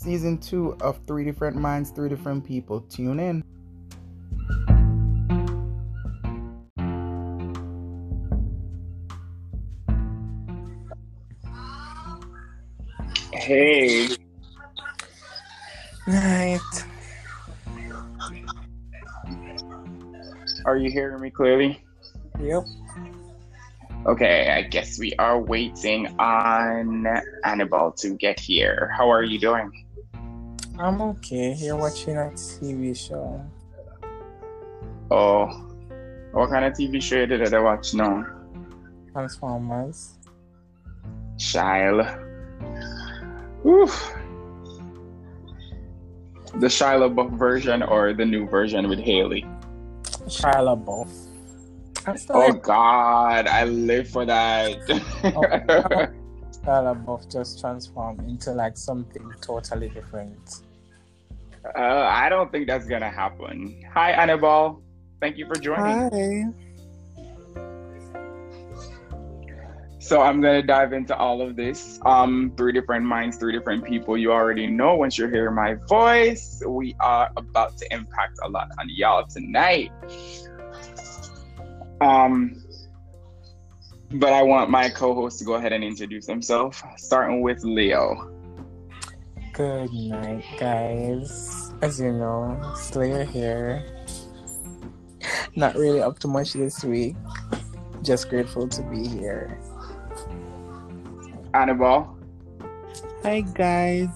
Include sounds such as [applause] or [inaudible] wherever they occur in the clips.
season two of Three Different Minds, Three Different People. Tune in. Hey. Night. Are you hearing me clearly? Yep. Okay, I guess we are waiting on Annabelle to get here. How are you doing? I'm okay. You're watching a TV show. Oh, what kind of TV show did I watch now? Transformers. Child. Oof. The Shia LaBeouf version or the new version with Hailee? Shia LaBeouf. Oh like God, I live for that. Oh, [laughs] Shia LaBeouf just transformed into like something totally different. Uh, I don't think that's gonna happen. Hi, Annabelle. Thank you for joining. Hi. So I'm gonna dive into all of this. Um, three different minds, three different people. You already know once you hear my voice, we are about to impact a lot on y'all tonight. Um, but I want my co-host to go ahead and introduce himself, starting with Leo. Good night, guys. As you know, Slayer here. Not really up to much this week. Just grateful to be here. Annabelle. Hi guys.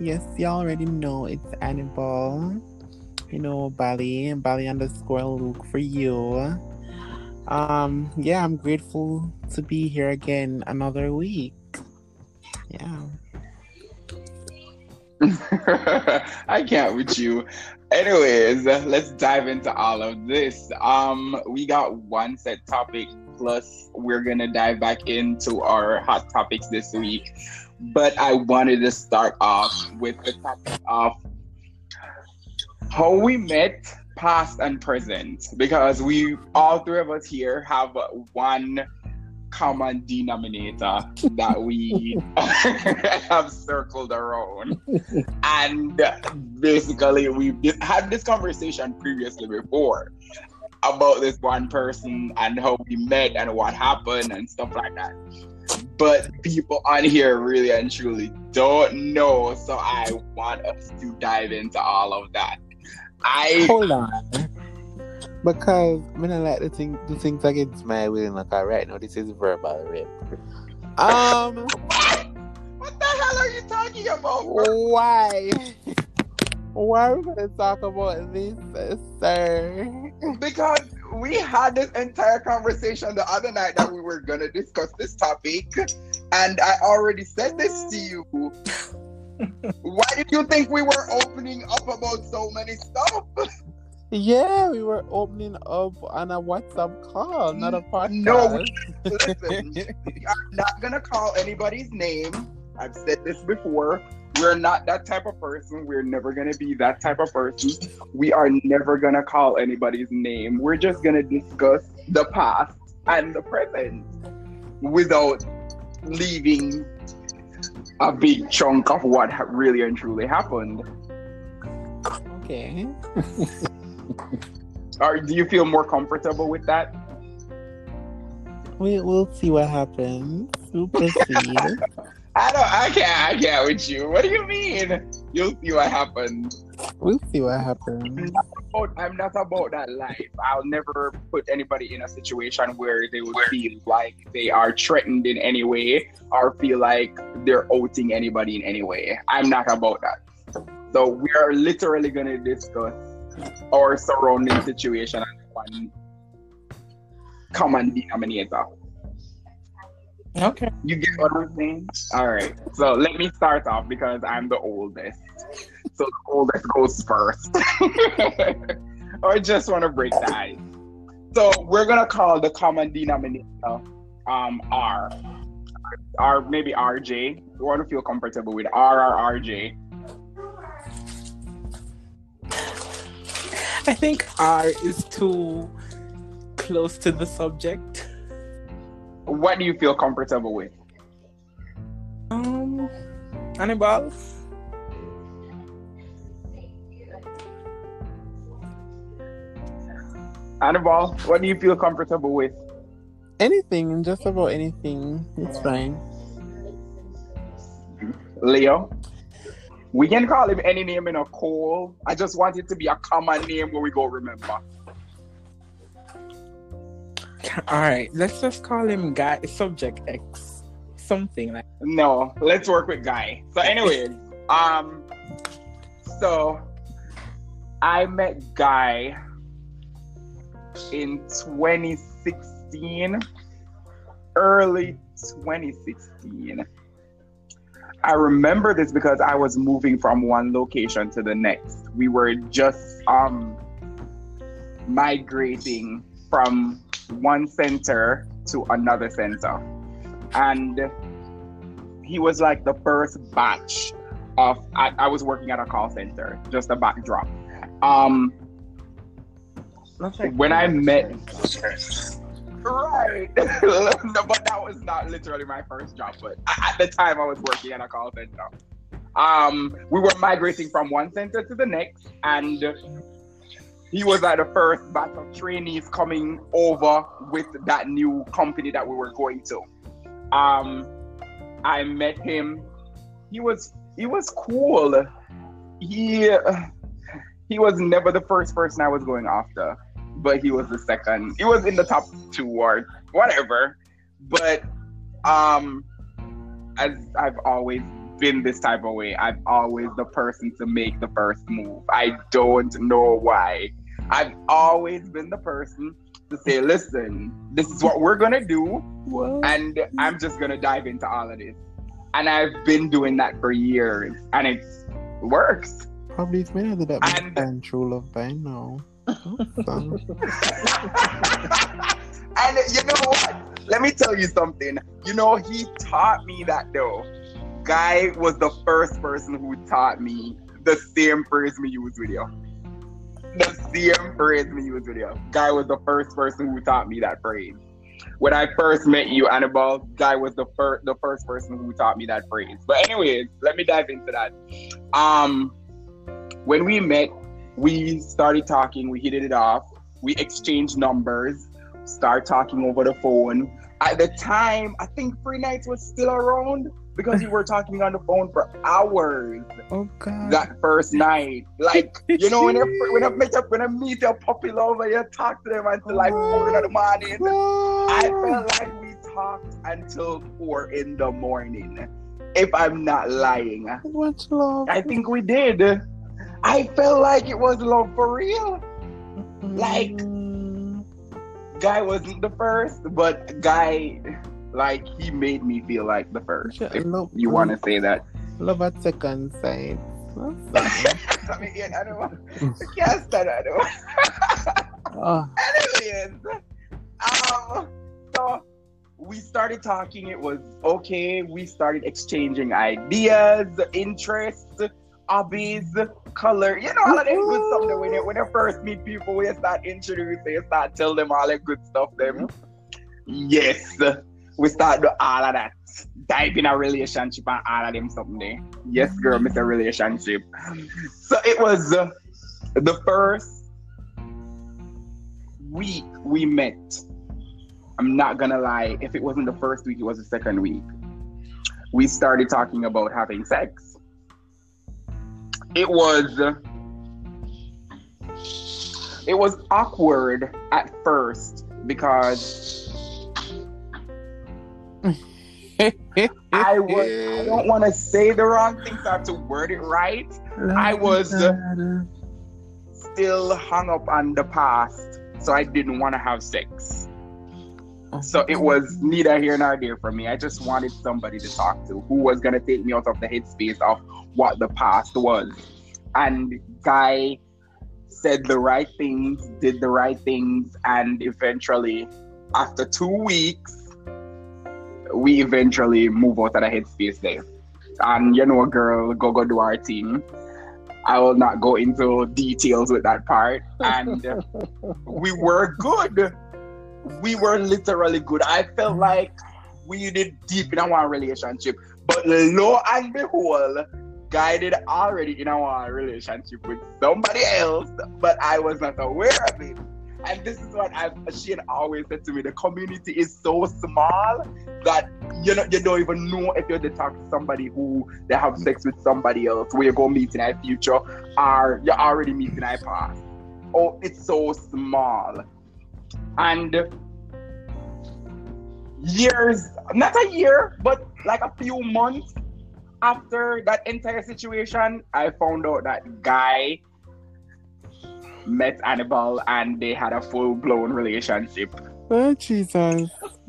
Yes, y'all already know it's Annabelle. You know Bali and Bali underscore Luke for you. Um, yeah, I'm grateful to be here again another week. Yeah. [laughs] I can't with you. Anyways, let's dive into all of this. Um, we got one set topic plus we're gonna dive back into our hot topics this week. But I wanted to start off with the topic of how we met past and present because we all three of us here have one common denominator that we [laughs] have circled around. And basically, we've had this conversation previously before about this one person and how we met and what happened and stuff like that. But people on here really and truly don't know, so I want us to dive into all of that. I Hold on. Because I'm gonna let the thing do things against my will like right now this is verbal rape. Um what the hell are you talking about? why? Why are we gonna talk about this, sir? Because we had this entire conversation the other night that we were gonna discuss this topic, and I already said this to you. [laughs] Why did you think we were opening up about so many stuff? Yeah, we were opening up on a WhatsApp call, not a podcast. No, [laughs] Listen, we are not gonna call anybody's name. I've said this before. We're not that type of person. We're never gonna be that type of person. We are never gonna call anybody's name. We're just gonna discuss the past and the present without leaving a big chunk of what really and truly happened. Okay. [laughs] Or do you feel more comfortable with that? We we'll see what happens. We'll [laughs] proceed. I don't. I can't. I can't with you. What do you mean? You'll see what happens. we'll see what happens. about, I'm not about that life. I'll never put anybody in a situation where they would feel like they are threatened in any way or feel like they're outing anybody in any way. I'm not about that. So we are literally going to discuss our surrounding situation and one common denominator. Okay. You get what I'm saying? All right. So let me start off because I'm the oldest. So the oldest goes first. [laughs] I just want to break the ice. So we're gonna call the common denominator um R. R maybe RJ. You want to feel comfortable with R or RJ. I think R is too close to the subject. What do you feel comfortable with? Um, Annabelle. Annabelle, what do you feel comfortable with? Anything, just about anything. It's fine. Leo. We can call him any name in a call. I just want it to be a common name where we go remember. All right, let's just call him Guy Subject X, something like. No, let's work with Guy. So, anyways, um, so I met Guy in 2016, early 2016. I remember this because I was moving from one location to the next. We were just um migrating from one center to another center. And he was like the first batch of I, I was working at a call center, just a backdrop. Um when I met Right. [laughs] but that was not literally my first job. But at the time, I was working at a call center. Um, we were migrating from one center to the next, and he was like the first batch of trainees coming over with that new company that we were going to. Um, I met him. He was he was cool. He he was never the first person I was going after but he was the second. He was in the top two or whatever. But um, as I've always been this type of way, I'm always the person to make the first move. I don't know why. I've always been the person to say, listen, this is what we're gonna do, what? and I'm just gonna dive into all of this. And I've been doing that for years, and it works. Probably it's made of that and, true love by now. [laughs] and you know what? Let me tell you something. You know, he taught me that though. Guy was the first person who taught me the same phrase me use video. The same phrase me use video. Guy was the first person who taught me that phrase. When I first met you, Annabelle, Guy was the first the first person who taught me that phrase. But anyways, let me dive into that. Um when we met, we started talking, we hit it off, we exchanged numbers, start talking over the phone. At the time, I think Free Nights was still around because we were talking on the phone for hours. Oh God! That first night, like [laughs] you know, when I when I meet up when I meet a puppy lover, you talk to them until like four in the morning. Oh, God. I felt like we talked until four in the morning. If I'm not lying, what's love? I think we did. I felt like it was love for real. Like, guy wasn't the first, but guy, like, he made me feel like the first. Love, you want to say that. Love at second sight. [laughs] I mean, yeah, I don't want [laughs] to cast that. I don't. oh. Anyways, um, so we started talking. It was okay. We started exchanging ideas, interests hobbies, color, you know, all of them good stuff that when you, when you first meet people, you start introducing, you start tell them all the good stuff them. Yes. We start do all of that. Dive in a relationship and all of them something. Yes, girl, Miss a relationship. So it was uh, the first week we met. I'm not gonna lie, if it wasn't the first week, it was the second week. We started talking about having sex it was it was awkward at first because [laughs] I was I don't want to say the wrong thing, so I have to word it right. I was still hung up on the past, so I didn't want to have sex. So it was neither here nor there for me. I just wanted somebody to talk to who was gonna take me out of the headspace of what the past was. And Guy said the right things, did the right things, and eventually, after two weeks, we eventually move out of the headspace there. And you know, girl, go go do our thing. I will not go into details with that part. And [laughs] we were good. We were literally good. I felt mm-hmm. like we did deep in our relationship. But lo and behold, guided already in our relationship with somebody else, but I was not aware of it. and this is what I've Shane always said to me: the community is so small that you know you don't even know if you're to talk to somebody who they have sex with somebody else, where you go meet in our future, or you're already meeting our past. Oh, it's so small, and years, not a year, but like a few months after that entire situation, I found out that guy met Annabelle and they had a full blown relationship. Oh, Jesus. [laughs]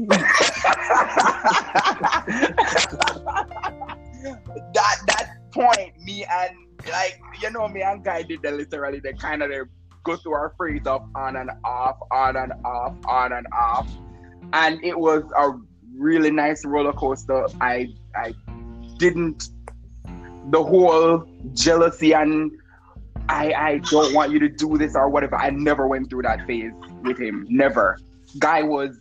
that that point, me and like you know me and Guy did the literally the kind of the go through our phrase of on and off, on and off, on and off, and it was a really nice roller coaster. I I didn't the whole jealousy and I I don't want you to do this or whatever. I never went through that phase with him. Never. Guy was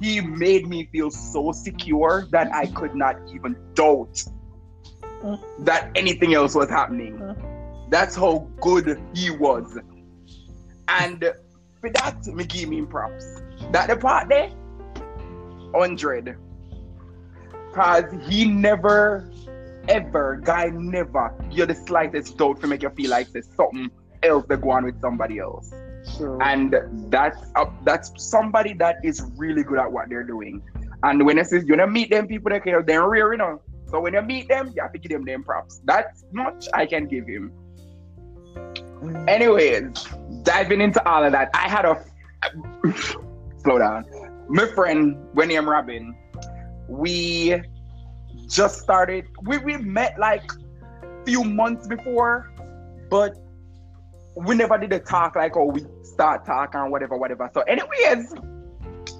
he made me feel so secure that I could not even doubt mm. that anything else was happening. Mm. That's how good he was. And for that, me give him props. That the part there, 100. Because he never, ever, guy never, you're the slightest doubt to make you feel like there's something else that go on with somebody else. True. And that's uh, that's somebody that is really good at what they're doing. And when I say you're gonna meet them people that care, they're rare, you know. So when you meet them, you have to give them them props. That's much I can give him. Anyways, diving into all of that, I had a slow down. My friend, when named Robin, we just started. We we met like few months before, but we never did a talk like oh we start talking and whatever, whatever. So, anyways,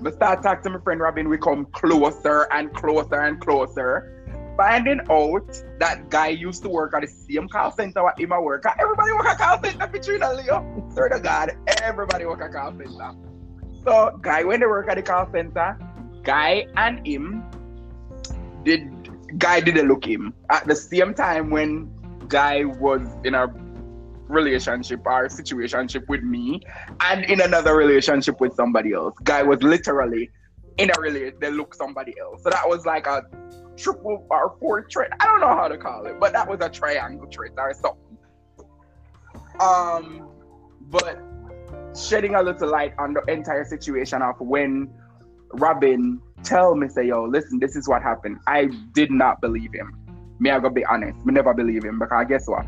we start talking to my friend Robin. We come closer and closer and closer. Finding out that guy used to work at the same call center where him a work at. Everybody work at call center, Katrina Leo. Swear to God, everybody work at call center. So, guy when they work at the call center, guy and him did guy didn't look him at the same time when guy was in a relationship or situationship with me and in another relationship with somebody else. Guy was literally in a relationship, they look somebody else. So that was like a triple or four trait. I don't know how to call it, but that was a triangle trait or something. Um, but shedding a little light on the entire situation of when Robin tell me say, yo, listen, this is what happened. I did not believe him. Me, I gotta be honest. Me never believe him because guess what?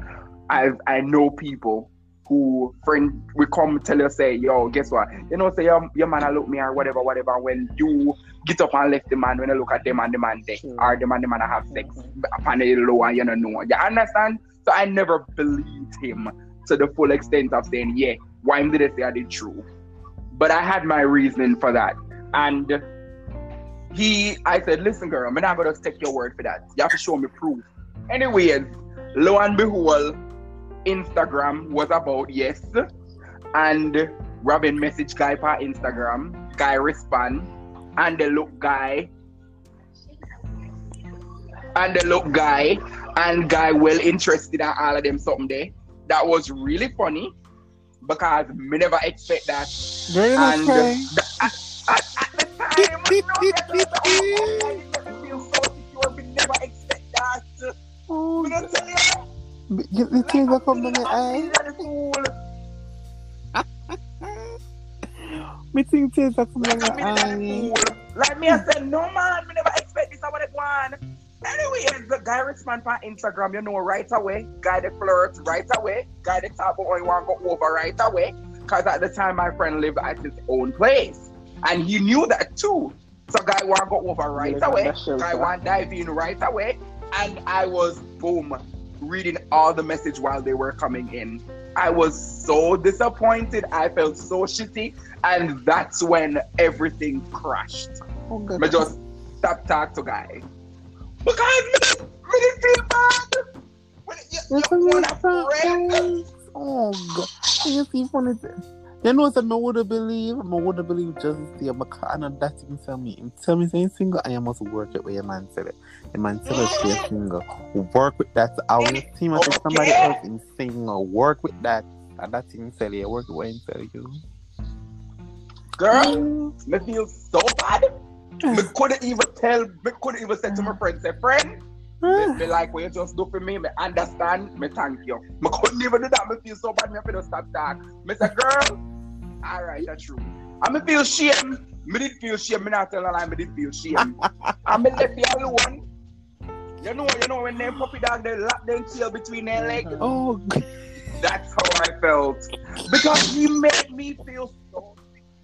I I know people who friend we come tell you say, yo, guess what? You know, say your, your man look me or whatever, whatever. When you get up and left the man, when you look at them and the man there, Sure. or the man the man a have sex mm-hmm. upon the low and you don't know. You understand? So I never believed him to the full extent of saying, yeah, why did they say I did true? But I had my reasoning for that. And he I said, listen, girl, I'm not gonna take your word for that. You have to show me proof. Anyways, lo and behold, Instagram was about yes. And Robin message guy per Instagram. Guy respond. And the look guy. And the look guy. And guy well interested in all of them something there. That was really funny. Because me never expect that. Very And nice the- at, at, at the time, we know that was the whole time, I feel so secure. We never expect that. Oh, We don't tell you. you, the tears are coming in my eyes. Me think tears are coming in Like, I mean, like me, I said, no man, we never expect this. I want it one. Anyway, the guy respond on Instagram, you know, right away. Guy the flirt right away. Guy the talk about want to go over right away. Because at the time, my friend lived at his own place. And he knew that too. So guy want to go over right on away. Guy want dive in right away. And I was, boom, reading all the message while they were coming in. I was so disappointed. I felt so shitty. And that's when everything crashed. Oh, God. Me just stop talk to guy. Because me, me didn't feel bad. When you, you wanna little break. guys. Oh God! You see, funny thing. You know, what I would have believed. I would have believed just the I know that him tell me. Tell me saying single, and you must work it where your man said it. Your man said it, you're single. Work with that. I will see my somebody Okay. else in single. Work with that. And that thing tell you. Work it where him tell you. Girl, mm. me feel so bad. Me [sighs] couldn't even tell, me couldn't even say to my [sighs] friend, say, friend, me, ah. me like what you just do for me, me understand, me thank you. Me couldn't even do that, me feel so bad, me have to stop that. Me say, girl, alright, that's true. I me feel shame. Me did feel shame, me not tell a lie, me did feel shame. [laughs] and me left the alone. You know, you know when them puppy dog they lap them tail between their legs. Oh, [laughs] That's how I felt. Because he made me feel so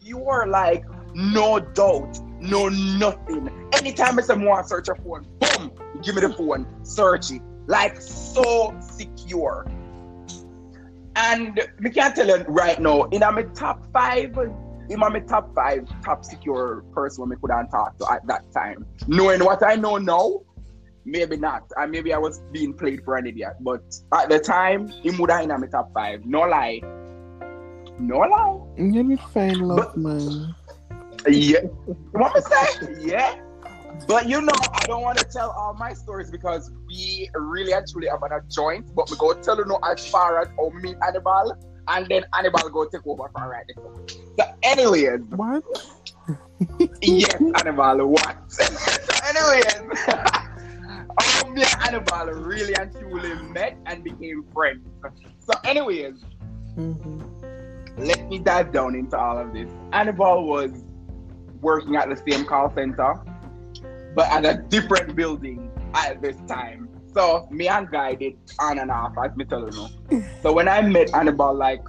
You secure, like no doubt, no nothing. Anytime I say want to search your phone, boom, give me the phone, search it. Like so secure. And we can't tell you right now, in my top five, in my top five top secure person we could have talked to at that time. Knowing what I know now, maybe not. And maybe I was being played for an idiot. But at the time, he would have in my top five. No lie. No lie. you need find love, man. Yeah. What me say? Yeah. But you know, I don't want to tell all my stories because we really actually have a joint. But we go tell you know as far as how me Annabelle, and then Annabelle go take over for right. So, anyways, What? yes, Annabelle, what? [laughs] so, anyways, [laughs] me and Annabelle really and truly met and became friends. So, anyways, Mhm. let me dive down into all of this. Annabelle was working at the same call center, but at a different building at this time. So me and Guy did on and off, as me tell you know. So when I met Annabelle like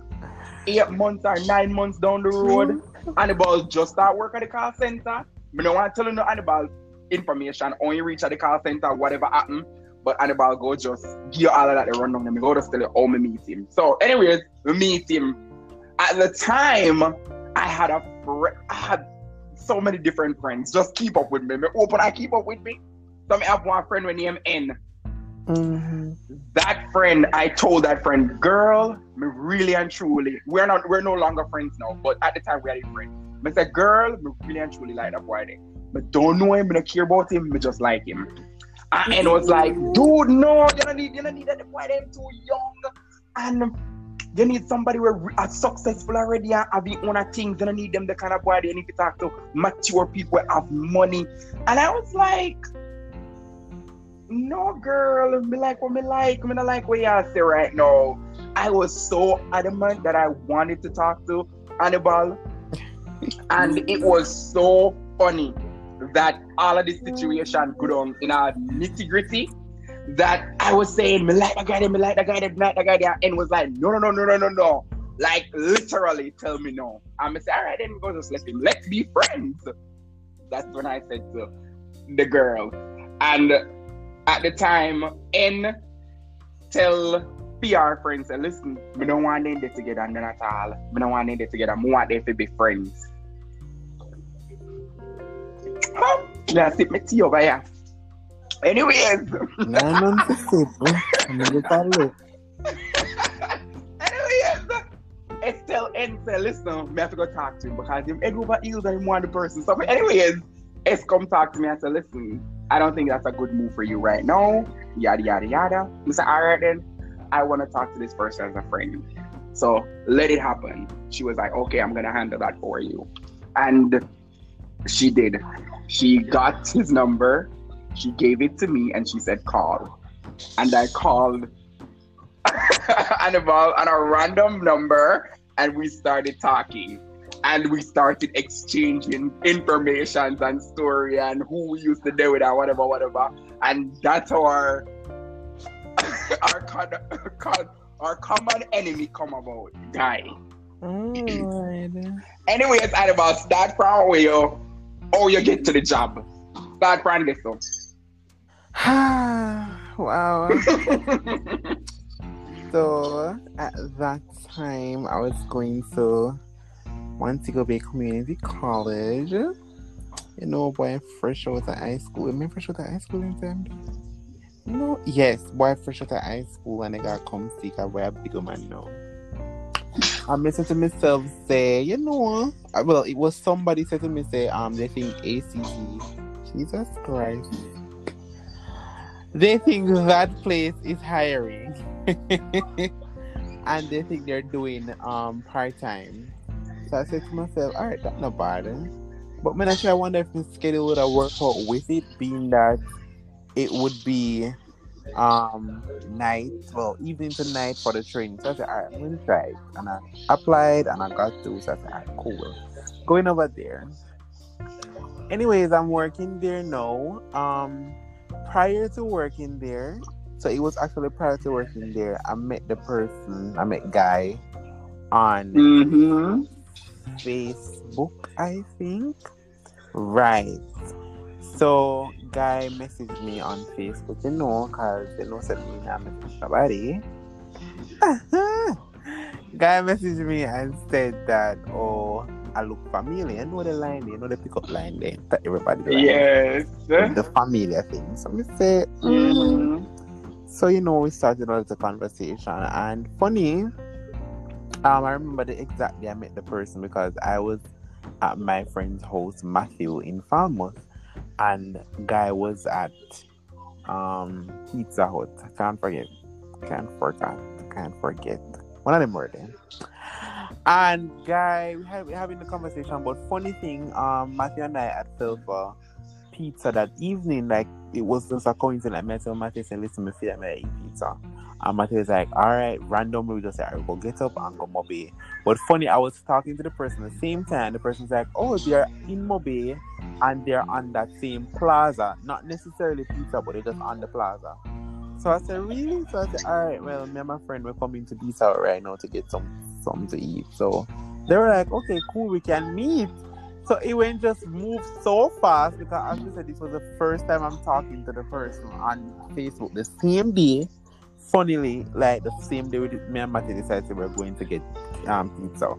eight months or nine months down the road, Annabelle just started work at the call center. Me no want to tell you no Annabelle information, only reach at the call center, whatever happen. But Annabelle go just give all of that the rundown and me go to tell you how me meet him. So anyways, we meet him. At the time, I had a fr- I had so many different friends. Just keep up with me. Me open, I keep up with me. So I have one friend with name N. Mhm. That friend, I told that friend, girl, me really and truly, we're not, we're no longer friends now, but at the time we had a friend. I said, girl, me really and truly like that boy. there. Me don't know him, me don't care about him, me just like him. And N was like, dude, no, you don't need, you don't need that boy. Them too young, and you need somebody who are successful already and have own things. You don't need them the kind of boy they need to talk to mature people have money. And I was like, no, girl, me like what me like. Me not like what y'all say right now. I was so adamant that I wanted to talk to Annabelle, and it was so funny that all of this situation go down um, in our nitty gritty. That I was saying, me like that guy, me like that guy, me like that guy, there, and was like, no, no, no, no, no, no, no. Like literally tell me no. I'm say, all right, then go just let him. Let's be friends. That's when I said to the girl, and at the time, N tell PR friends, say, listen, we don't want them together and then at all. We don't want them together. We want them to be friends. Huh? Now sip my tea over here. Anyways, Nine months to sip. I'm gonna get that look. anyways, [laughs] Estelle N say, listen, me have to go talk to him because him head over heels and him want the person. So anyways, S come talk to me and say, listen, I don't think that's a good move for you right now. Yada yada yada. I say, all right then. I want to talk to this person as a friend. So let it happen. She was like, okay, I'm gonna handle that for you. And she did. She got his number, she gave it to me, and she said, call. And I called [laughs] Annabelle on a random number, and we started talking. And we started exchanging information and story and who we used to do with and whatever, whatever. And that's how our [laughs] our con- con- our common enemy come about, guy. Oh, Alright. Anyways, Annabelle, start from where you, oh, you get to the job. Start from this one. wow. [laughs] So at that time, I was going to Montego Bay Community College. You know, boy, fresh out of high school. Am I fresh out of high school in time? No, yes, boy, fresh out of high school, and I got come sick. I wear a bigger man now. I listened to myself say, you know, well, it was somebody said to me, say, um, they think ACG, Jesus Christ, they think that place is hiring, [laughs] and they think they're doing um part time. So I said to myself, all right, that's not bad. eh?" But when actually I wonder if the schedule would have worked out with it, being that it would be um night, well, evening to night for the training. So I said, all right, I'm to try it. And I applied and I got through. So I said, all right, cool. Going over there. Anyways, I'm working there now. Um, prior to working there, so it was actually prior to working there, I met the person, I met Guy on Mm-hmm. Facebook, I think. Right. So, guy messaged me on Facebook, you know, because they know said me not message nobody. guy messaged me and said that, oh, I look familiar. You know the line there, you know the pickup line there. That everybody like, Yes. The familiar thing. So, me say, mm. Mhm. So you know, we started a little conversation, and funny, um, I remember the exact day I met the person because I was at my friend's house, Matthew, in Falmouth, and guy was at um Pizza Hut. I can't forget, can't forget, can't forget. One of them were there. And guy, we had we having a conversation, but funny thing, um, Matthew and I had fell for pizza that evening. Like it was just a coincidence. I met him, Matthew said, "Listen, me feel I eat pizza." And Matthew was like, "All right." Randomly, we just said, "I will go get up and go MoBay." But funny, I was talking to the person at the same time. The person's like, "Oh, they're in MoBay, and they're on that same plaza. Not necessarily pizza, but they're just on the plaza." So I said, "Really?" So I said, "All right. Well, me and my friend we're coming to Hut right now to get some something to eat." So they were like, "Okay, cool. We can meet." So it went just moved so fast because as I said, this was the first time I'm talking to the person on Facebook the same day. Funnily, like the same day we did, me and Matty decided we were going to get um pizza.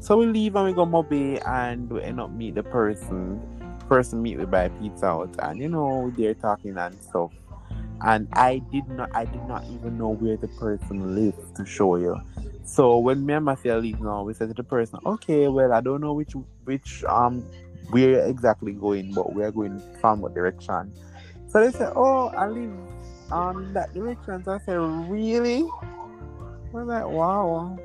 So we leave and we go MoBay and we end up meet the person. Person meet we buy pizza out and you know they're talking and stuff. And I did not I did not even know where the person lived to show you. So when me and Matthew leave now, we said to the person, okay, well, I don't know which which um we're exactly going, but we're going from what direction. So they said, oh, I live um in that direction. So I said, really? We're like, wow.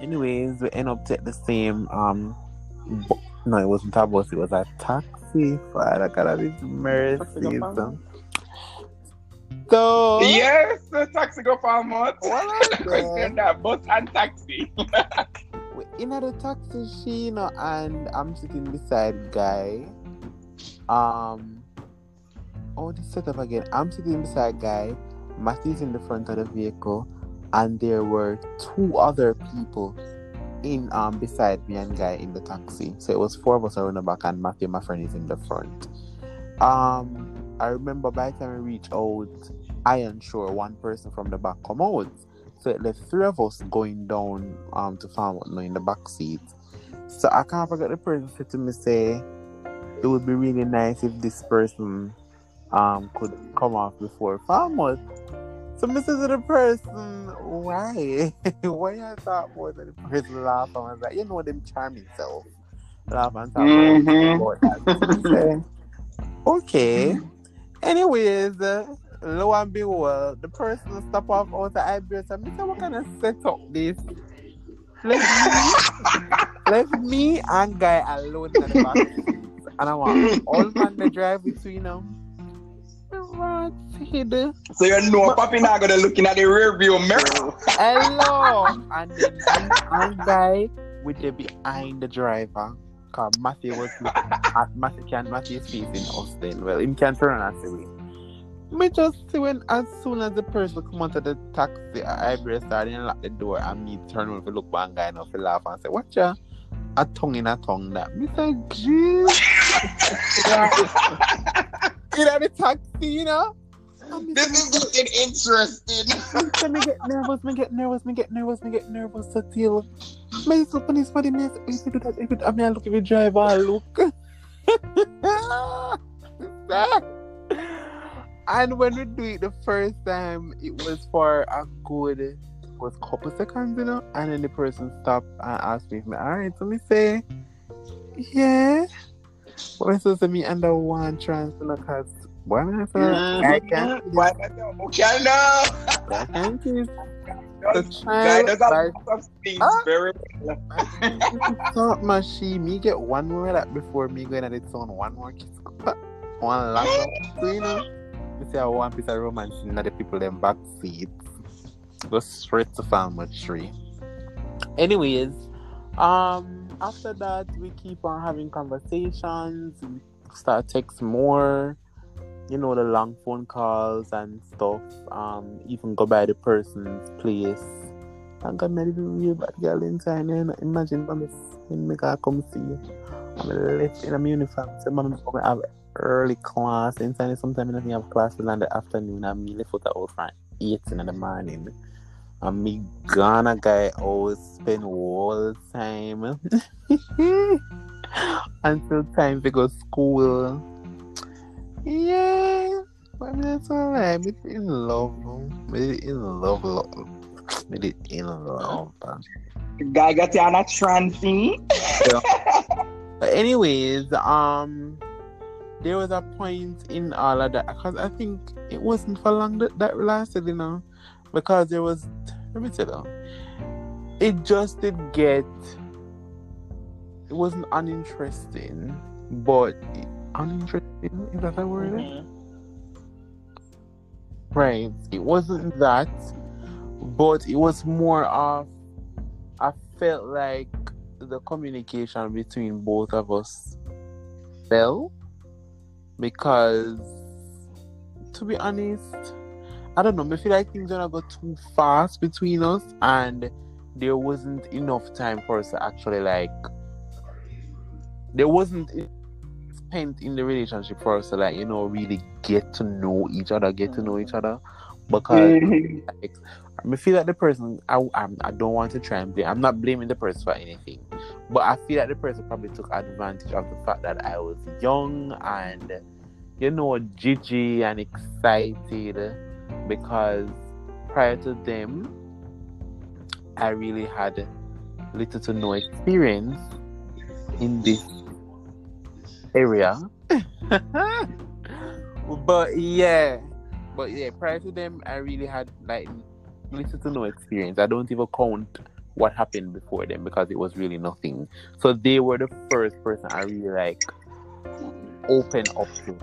Anyways, we end up take the same um. Bu- no, it wasn't a bus. It was a taxi. Father God, have His mercy. So Yes, the taxi go for a month. What else, [laughs] Question that bus and taxi. [laughs] we in the taxi, she, you know, and I'm sitting beside guy. Um, oh, this setup again. I'm sitting beside guy. Matthew's in the front of the vehicle, and there were two other people in um beside me and guy in the taxi. So it was four of us around the back, and Matthew, my friend, is in the front. Um, I remember by the time we reach out, I am sure one person from the back come out. So it left three of us going down um to farm in the back seat. So I can't forget the person said to me say it would be really nice if this person um could come off before farmers. So to the person, why? [laughs] why I thought more than the person laugh and was like, you know them charming self. Laugh and talk Mhm. about that. Say, [laughs] okay. Anyways, uh, lo and behold, the person stop off out the eyebrows and me say, what kind of set up this? Let me, [laughs] me and guy alone in the back. And I want all man the drive between them. So you know, Papi now gonna looking at the rear view mirror. Hello! And then and guy with the behind the driver. Cause Matthew was looking at Matthew can Matthew is facing us then. Well him can turn and say. Me just see when as soon as the person come onto the taxi I eyebrow started and lock the door and me turn over look one guy and fi laugh and say, What ya? A tongue in a tongue that. Me say, [laughs] jeez. In the taxi, you know? And This is getting interesting. so me get nervous, me get nervous, me get nervous, me get nervous so till me so funny funny me if you do that, if you, I mean I look if you drive I look. [laughs] and when we do it the first time it was for a good it was couple seconds, you know, and then the person stopped and asked me if me alright, so me say yeah. I supposed to me under one you know, cause why am I I can't Why not? Okay, now. I can't kiss. The Guy does a like, lot of things Ah. very thought machine, me get one more that before me going at its own one more kiss. One last so you know. Me say I want piece of romance in the people them back seats. Go straight to Falmouth tree. Anyways, um after that we keep on having conversations, we start text more, you know, the long phone calls and stuff. Um, even go by the person's place. I got married to a real bad girl inside and imagine me when me gonna come see you. I'm left in a uniform. So I'm gonna have early class in China. sometimes I I have classes in the afternoon I'm left out the old friend eight in the morning. And me gonna guy always spend all the time until time to go school. Yeah, but I mean, that's alright. Me in love, me in love, love. Me in love. Guy got you on a transy. But anyways, um, there was a point in all of that because I think it wasn't for long that, that lasted, you know, because there was. Let me tell you, it just did get. It wasn't uninteresting, but uninteresting is that a word? Mm-hmm. Right. It wasn't that, but it was more of. I felt like the communication between both of us fell because, to be honest, I don't know. I feel like things gonna go too fast between us, and there wasn't enough time for us to actually like. There wasn't spent in the relationship for us to like you know really get to know each other, get to know each other, because mm-hmm. like, I feel like the person I I'm, I don't want to try and blame. I'm not blaming the person for anything, but I feel like the person probably took advantage of the fact that I was young and you know jiggy and excited because prior to them I really had little to no experience in this area. [laughs] but yeah, but yeah, prior to them, I really had like little to no experience. I don't even count what happened before them because it was really nothing. So they were the first person I really like open up to,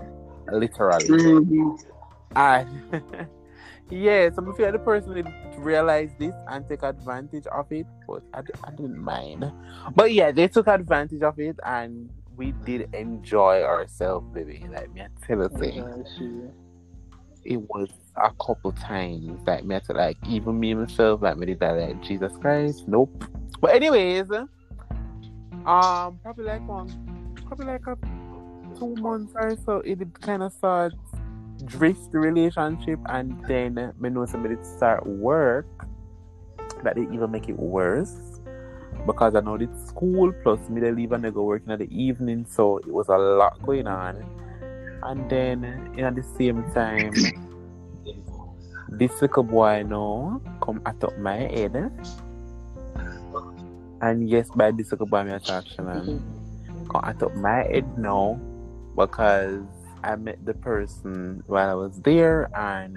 literally. Mhm. And [laughs] yeah, so I feel like the person did realize this and take advantage of it, but I didn't mind. But yeah, they took advantage of it and we did enjoy ourselves, baby. Like me, I tell you thing. It was a couple times like me, I tell, like even me myself, like me did that, like Jesus Christ, nope. But anyways, um, probably like one, probably like a two months or so, it kind of start drift the relationship, and then me know somebody start work that they even make it worse because I know it's school plus me they leave and they go working at the evening, so it was a lot going on. And then in at the same time, this little boy now come at up my head. And yes, by this little boy, me attraction and come at up my head now because I met the person while I was there and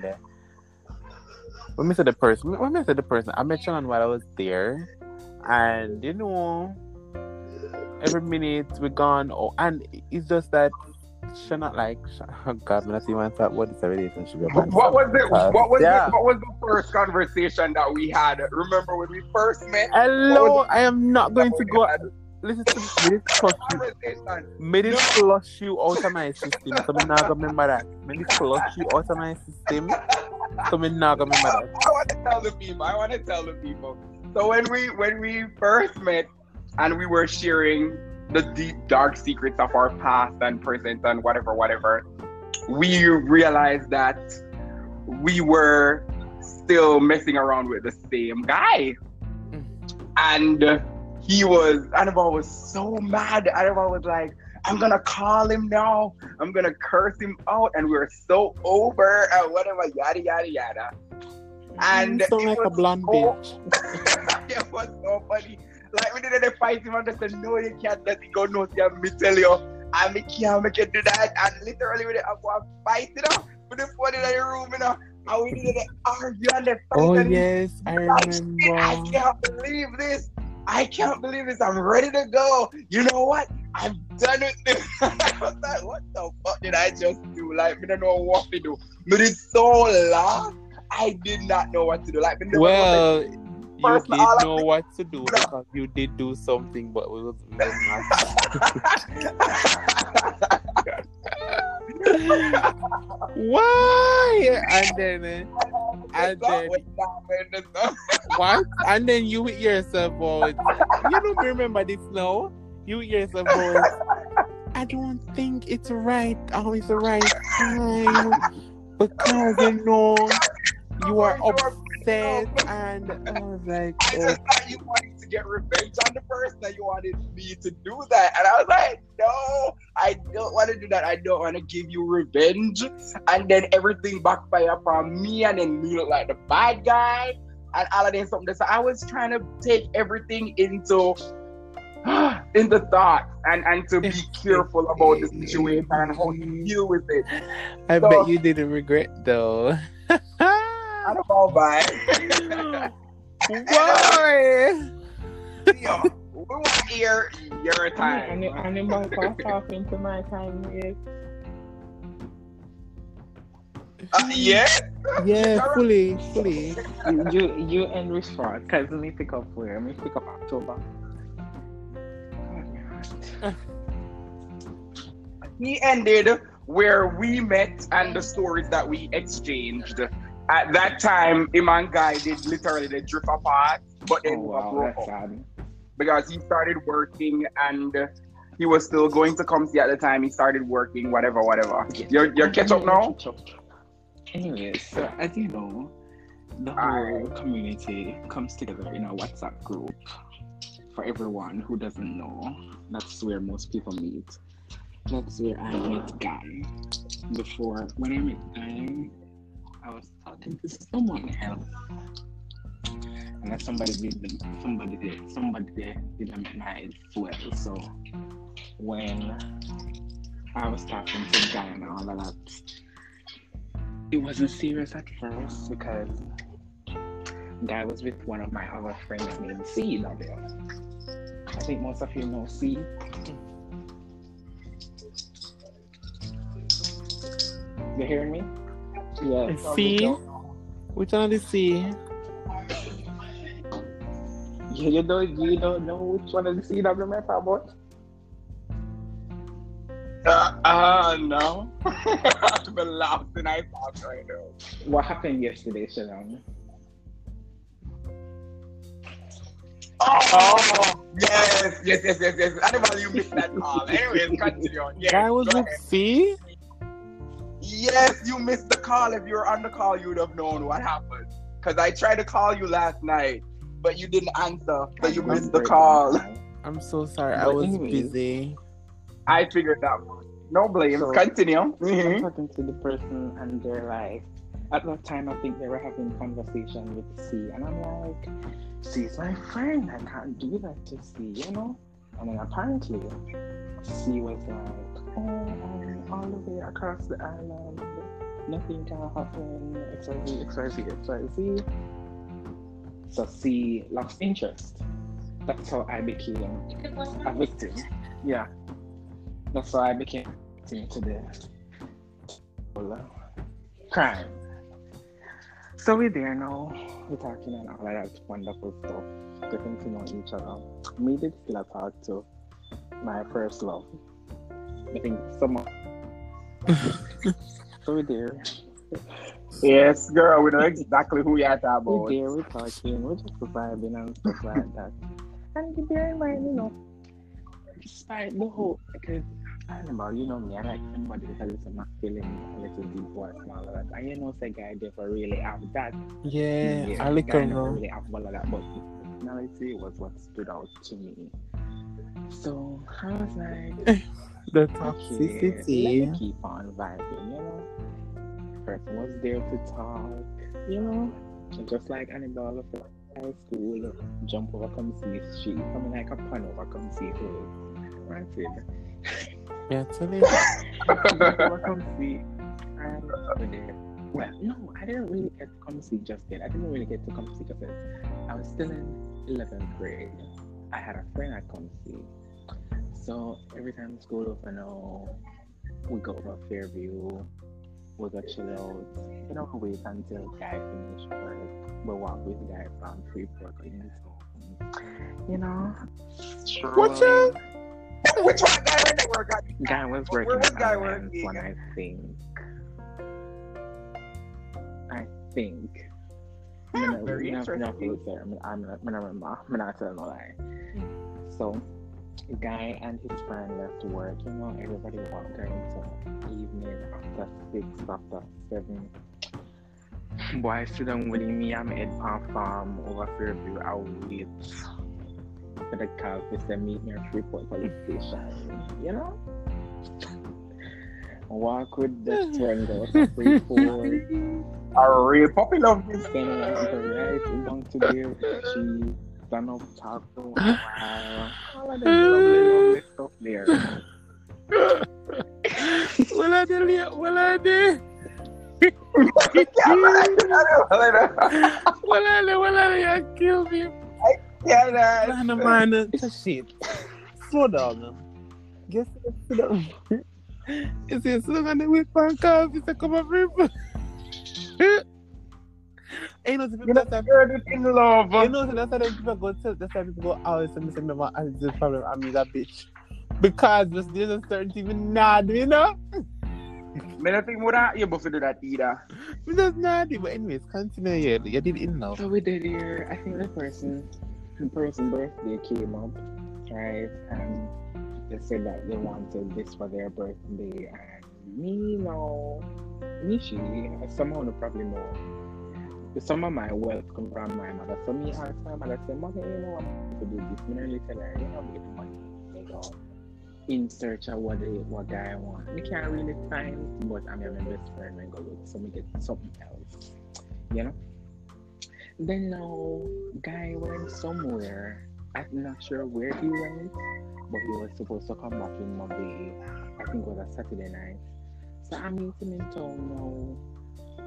when me say the person when me say the person I met Shannon while I was there and you know every minute we gone oh and it's just that she not like oh God when I see one thought what is a relationship about? What was it? What was yeah. it? What was the first conversation that we had? Remember when we first met? Hello, I am not going to go had listen to me this flush you. Conversation. me this flush you out of my system. So me not gonna remember that me this flush you out of my system. So me not gonna remember that I want to tell the people. I want to tell the people. So when we when we first met and we were sharing the deep dark secrets of our past and present and whatever whatever, we realized that we were still messing around with the same guy, mm. and he was Annabelle was so mad. Annabelle was like. I'm gonna call him now. I'm gonna curse him out, and we're so over and whatever, yada yada yada. And You it like a blonde so- bitch [laughs] it was so funny. Like we didn't fight him and just said, no, you can't let it go, no, yeah, me tell you. And me can't make you do that. And literally we didn't have one fight, you know. We didn't put it in the room, you know. and we did an argue on the Oh and yes, I like, shit, I can't believe this. I can't believe this. I'm ready to go. You know what? I'm done with this. [laughs] I was like, what the fuck did I just do? Like, me don't know what to do. But it's so laugh. I did not know what to do. Like, Well, you did I know what to do because you did do something, but we was, we was not. Why? And then, uh, and then [laughs] what? And then you with yourself out. You don't remember this now? You with yourself out. I don't think it's right. Always the right time. Because you know you are upset and I was like, oh, just like you wanted to get revenge on the person that you wanted me to do that. And I was like, no, I don't want to do that. I don't want to give you revenge. And then everything backfire upon me and then me look like the bad guy. And all of this something. So I was trying to take everything into [gasps] in the thought and, and to be [laughs] careful about the situation and how to deal with it. I So- bet you didn't regret though. I don't know, bye. [laughs] Why? [laughs] Yo, we want to hear your time. And animal was talking to my time is Uh, yeah. Yeah, fully, fully. you you and which part? Cause me pick up where? Let Me pick up October. he ended where we met and the stories that we exchanged. At that time, him and Guy did literally the drift apart, but Oh then wow, broke that's up sad. because he started working and he was still going to come see at the time. He started working, whatever, whatever. You're, you're catch up now? Anyways, so as you know, the whole community comes together in a WhatsApp group. For everyone who doesn't know, that's where most people meet. That's where I met Guy. Before, when I met Guy, I was talking to someone else. And then somebody did somebody did somebody did didn't my well. So when I was talking to Guy and all of that, it wasn't serious at first because Guy was with one of my other friends named CW. I think most of you know C. You hearing me? Yes. C. Which one is C? You, you don't you don't know which one is the CW I'm talking? Uh, uh no. I'm laughing I thought right now. What happened yesterday, Shalom? Oh, yes, yes, yes, yes, yes. Animal, you missed that call. Anyways, continue. Yes, Guy was go with ahead. C? Yes, you missed the call. If you were on the call, you would have known what happened. Because I tried to call you last night, but you didn't answer. So you missed the call. I'm so sorry. I was anyways. busy. I figured that one. No blame. So- Continue. I'm Mhm. talking to the person and they're like, at that time I think they were having conversation with C and I'm like, C's my friend, I can't do that to C, you know? And then apparently C was like, oh, um, all the way across the island, nothing can happen, XYZ, XYZ, XYZ. So C lost interest. That's how I became a victim. Yeah. That's how I became a victim to the crime. So we're there now. We're talking and all that wonderful stuff. Getting to know each other. Me did still talk to my first love. I think someone. [laughs] so we're there. Yes, girl, we know exactly who you're talking We're about. there, we're talking, we're just vibing and stuff like that. And you bear in mind, you know, despite the whole, because I remember, you know me, I like somebody with a little masculine, a little deep voice and all of that. And you know, say guy never really have that. Yeah, Yeah, I like guy her never really have all of that, but his personality was what stood out to me. So I was like, The okay, let toxicity. me keep on vibing, you know. Person was there to talk, you know. Just like Annabelle of high school, jump over, come see she coming like a pan over, come see her. Right it. Yeah, tell you. Jump over, come see. And well, no, I didn't really get to come see just yet. I didn't really get to come see because I was still in 11th grade. I had a friend I come see. So every time school open, now we go over Fairview, we go chill out. You know, wait until guy finish work. We walk with guy from Freeport in. You know, What's strolling. Which one guy went to work at? Guy was Where working was at guy Alliance working? one, I think. I think. I'm gonna- Very I'm gonna- I'm gonna interesting. put it there. I'm gonna- I'm gonna- I'm gonna remember. I'm not telling a lie. Hmm. So, guy and his friend left work. You know, everybody walked going to evening after six, after seven. Boy, sit down with me. I'm at Palm Farm over Fairview. I wait for the car to send me near Freeport police station. You know? Walk with the [laughs] friend go to Freeport. A real puppy love this. Then I went right down to there. She done up talk for a while. All of them lovely, lovely stuff there. Well, I did. Well, I did. yeah, Well, I did. Well, I did. You kill me. Man, that. man, shit. Slow down. Guess sit down. You see, so on the whip and coffee, so come on, people. Ain't no You people know, that girl in love. You know, so that's why people go to that's why people go always say, "Mr. Mama, I the problem. I mean that bitch." Because there's, there's a certain thing we not do, you know? [laughs] Me not think would I able to do that either. We just not do. But anyways, continue. Yeah, you did enough. So we did here. I think the person, the person birthday came up, right? And they said that they wanted this for their birthday, and me no, me she somehow no probably know. Some of my wealth come from my mother. So me ask my mother, say, mother, you know, I'm to do this. You know, get money. They go in search of what they, what guy I want. Me can't really find, but I'm my best friend. I go look, so me get something else, you know. Then now, guy went somewhere. I'm not sure where he went, but he was supposed to come back in Monday. I think it was a Saturday night. So I meet him in town now.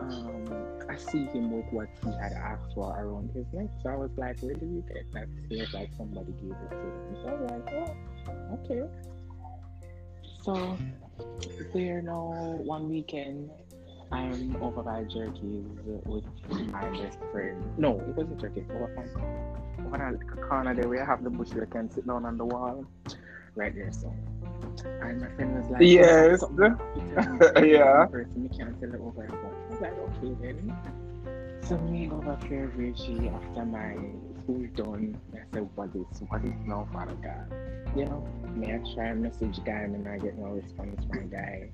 Um, I see him with what he had asked for around his neck. So I was like, where did you get that? He was like, somebody gave it to him. So I was like, oh, okay. So there now, one weekend, I'm over by Jerky's with my best friend. No, it wasn't Jerky's. Over by over at the corner there where I have the bush where I can sit down on the wall. Right there, so. And my friend was like, Yes. "Something to tell me." Yeah. Person, me can't tell it over and over. I was like, okay then. So me over here, she after my school done, I said, what is what is now Father God? You know, me I try and message guy and I get no response from guy.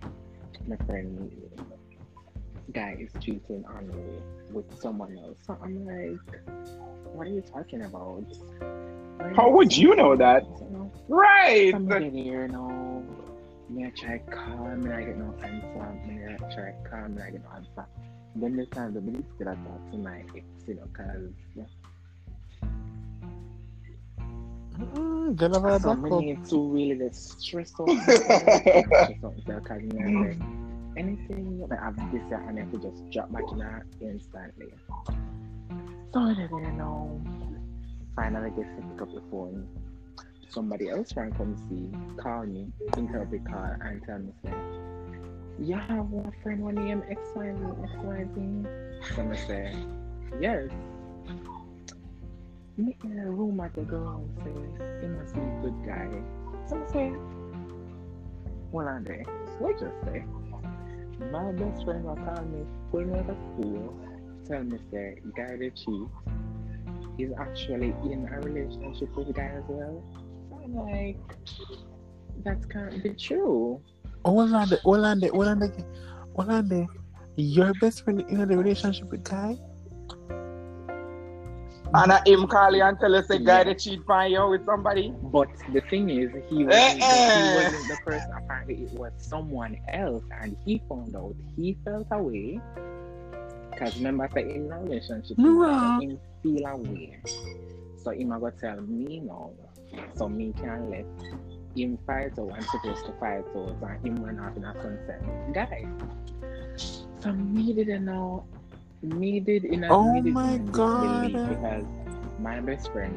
My friend guy is cheating on me with someone else. So I'm like, what are you talking about? How would you know that? You know, Right. Somebody there, you me I try call, me I get no answer, me I try call, me I get no answer. Then the time the minute that I talk to my ex, you know, cause yeah, Mm, get over that so back me up. need to really get stressed out. stressed out because [laughs] like anything that I've this and I have to just drop back in her instantly. So I didn't know, finally get to pick up the phone. Somebody else come see, call me, interrupt the call and tell me say, you have one friend one name X Y Z X Y Z. So I say, yes. Me in a room at the girl say, he must be a good guy. So I say, well there, what just say? My best friend will call me, pull me out of school, tell me say, guy that cheat is actually in a relationship with the guy as well. So I'm like, that can't be true. Hold on, there, hold on, there, hold on, there, hold on. there. Your best friend in the relationship with guy? And uh, him call you and tell us a guy that cheat on you with somebody. But the thing is, he wasn't, Eh, he wasn't the person. Apparently, it was someone else, and he found out. He felt away. Because remember, I said in a relationship, No. him feel away. So him a go tell me now. So me can let him fight out. I'm supposed to fight out, and him run off in a sunset. Guy. So me didn't know. Me did in a Oh my God. because my best friend,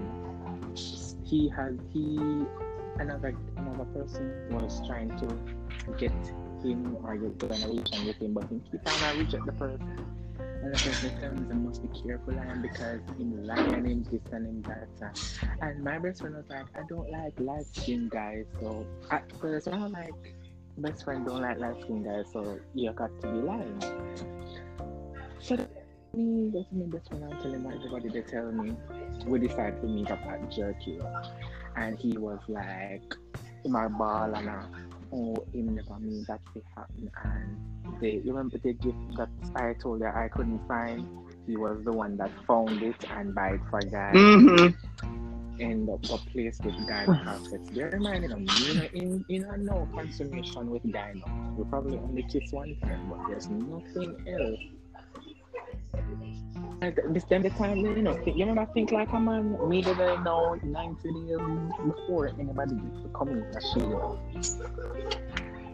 he had he another another person was trying to get him or get the relation with him, but he keep on reject the person. And the person tell me I must be careful I am because him lying and him this and him that. And my best friend was like, I don't like light skin guys. So at first I was like, best friend don't like light skin guys, so you got to be lying. So me, that's my best friend. I'm telling everybody. They tell me we decided to meet up at Jerky, and he was like, my ball and uh, oh, him never mean that they happen. And they remember the gift that I told you I couldn't find. He was the one that found it and buy it for guys. Mm-hmm. End up a place with have sex. Bear in mind, you know, you know, in in a no consummation with guy. No. We probably only kiss one time, but there's nothing else. Like, this time the time you know think, you remember think like a man me did I know 90 days before anybody used to come in.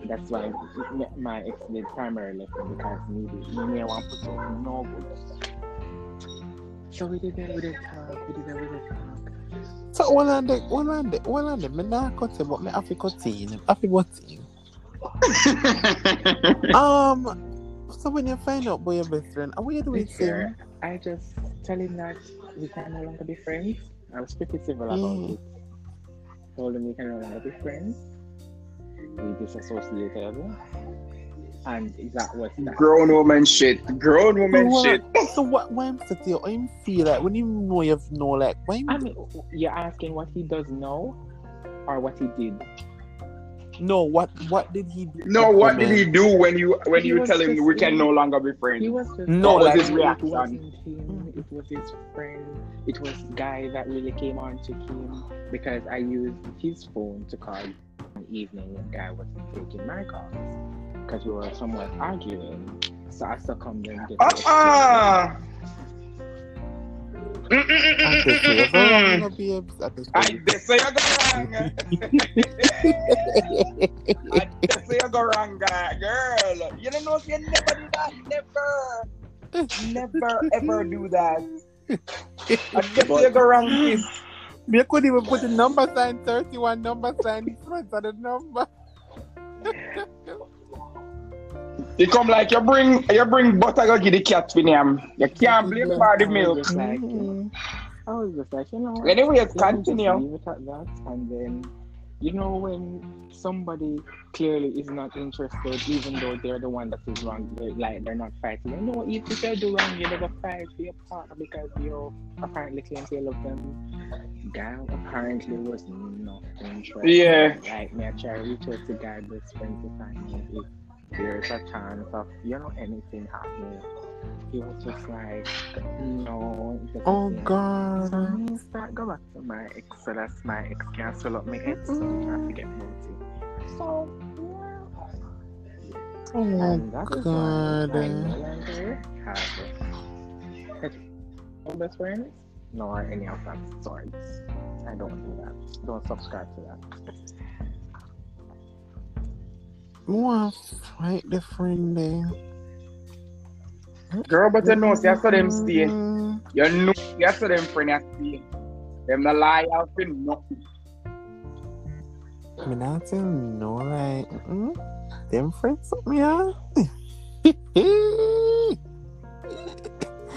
That's why m- my ex did primarily because me did me want to put up no good. So we did that, we did talk, we did that, we did talk. So one on the one on the one on the me not cut him, but me have to cut him. Have to cut him. [laughs] Um. So when you find out about your best friend, what you do with This I just tell him that we can no longer be friends. I was pretty civil about Mm. it. Told him we can no longer be friends. We disassociated. And is that was that. Grown woman shit. Grown woman So shit. what, so what? Why I'm sitting here? I'm feel like when you know you have know like why? I mean, you're asking what he does know or what he did? No, what what did he do? No, what did he do when you when He you tell him we can no longer be friends? He was just No, What was his reaction? It wasn't him. It was his friend. It was guy that really came on to him because I used his phone to call one evening when guy wasn't taking my calls because we were somewhat arguing. So I succumbed uh-uh. and get Uh-uh. I just say, so long, you know, babes, I just I say- did say you go wrong. I did say you go wrong, guy- girl. You don't know if you never do that. Never. Never ever do that. I did say you go wrong, sis. Me could even put the number sign 31 number sign in front of the number. You come like you bring you bring butter go give the cat for name. You can't blame for the I milk. was just like, Mhm. I was just like, you know what? Anyways, Let me continue. leave it at that, and then you know when somebody clearly is not interested, even though they're the one that is wrong, they're, like they're not fighting. You know, if you do wrong, you never fight for your partner because you apparently claim you love them. Guy apparently was not interested. Yeah. Like me, I try to reach out to guy best friend to find out if there's a chance of you know anything happening. He was just like, no. Oh seem- so god. I start go back to my ex, so that's my ex can fill up my head, so I forget about it. So yeah. Oh and that is why god. I no have. Best friends, nor any of that sorts. I don't do that. Don't subscribe to that. Want fight the friend there. Girl, but you know, see, I saw them stay. You know, you saw them friend stay. Them not lie out for nothing. Me not tell no like mm them friends up me.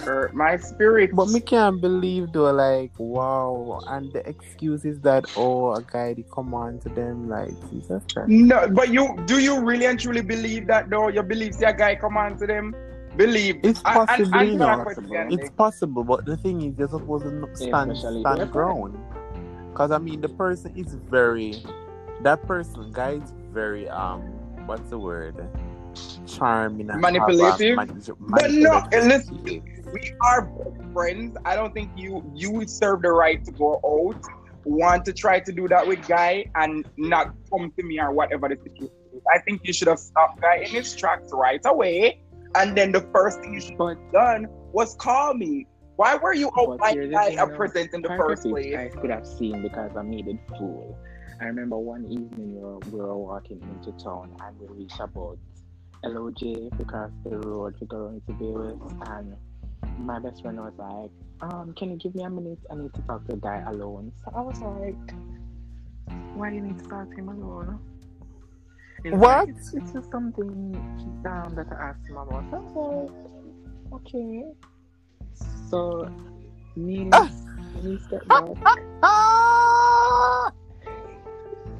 Hurt my spirit. But me can't believe though, like wow, and the excuse is that oh a guy they come on to them like Jesus Christ. No, but you do you really and truly believe that though? You believe see a guy come on to them? Believe. It's And- and- possible, and you not know. It's possible, but the thing is, you're supposed to not stand Especially stand ground. Cause I mean, the person is very, that person guy is very um, what's the word? Charming, and have a Manipulative? manip- But no, listen, we are friends. I don't think you you serve the right to go out, want to try to do that with guy and not come to me or whatever the situation is. I think you should have stopped guy in his tracks right away. And then the first thing you should But have done was call me. Why were you out like the thing, a present in the first place? I could have seen because I made it fool. I remember one evening we were, we were walking into town and we reached about LOJ because the road we're going to be with, and my best friend was like, um, can you give me a minute? I need to talk to a guy alone. So I was like, why do you need to talk to him alone? It's What? Like, it's, it's just something um, that I asked him about. So I was like, okay. So me, Ah. me step back. Ah!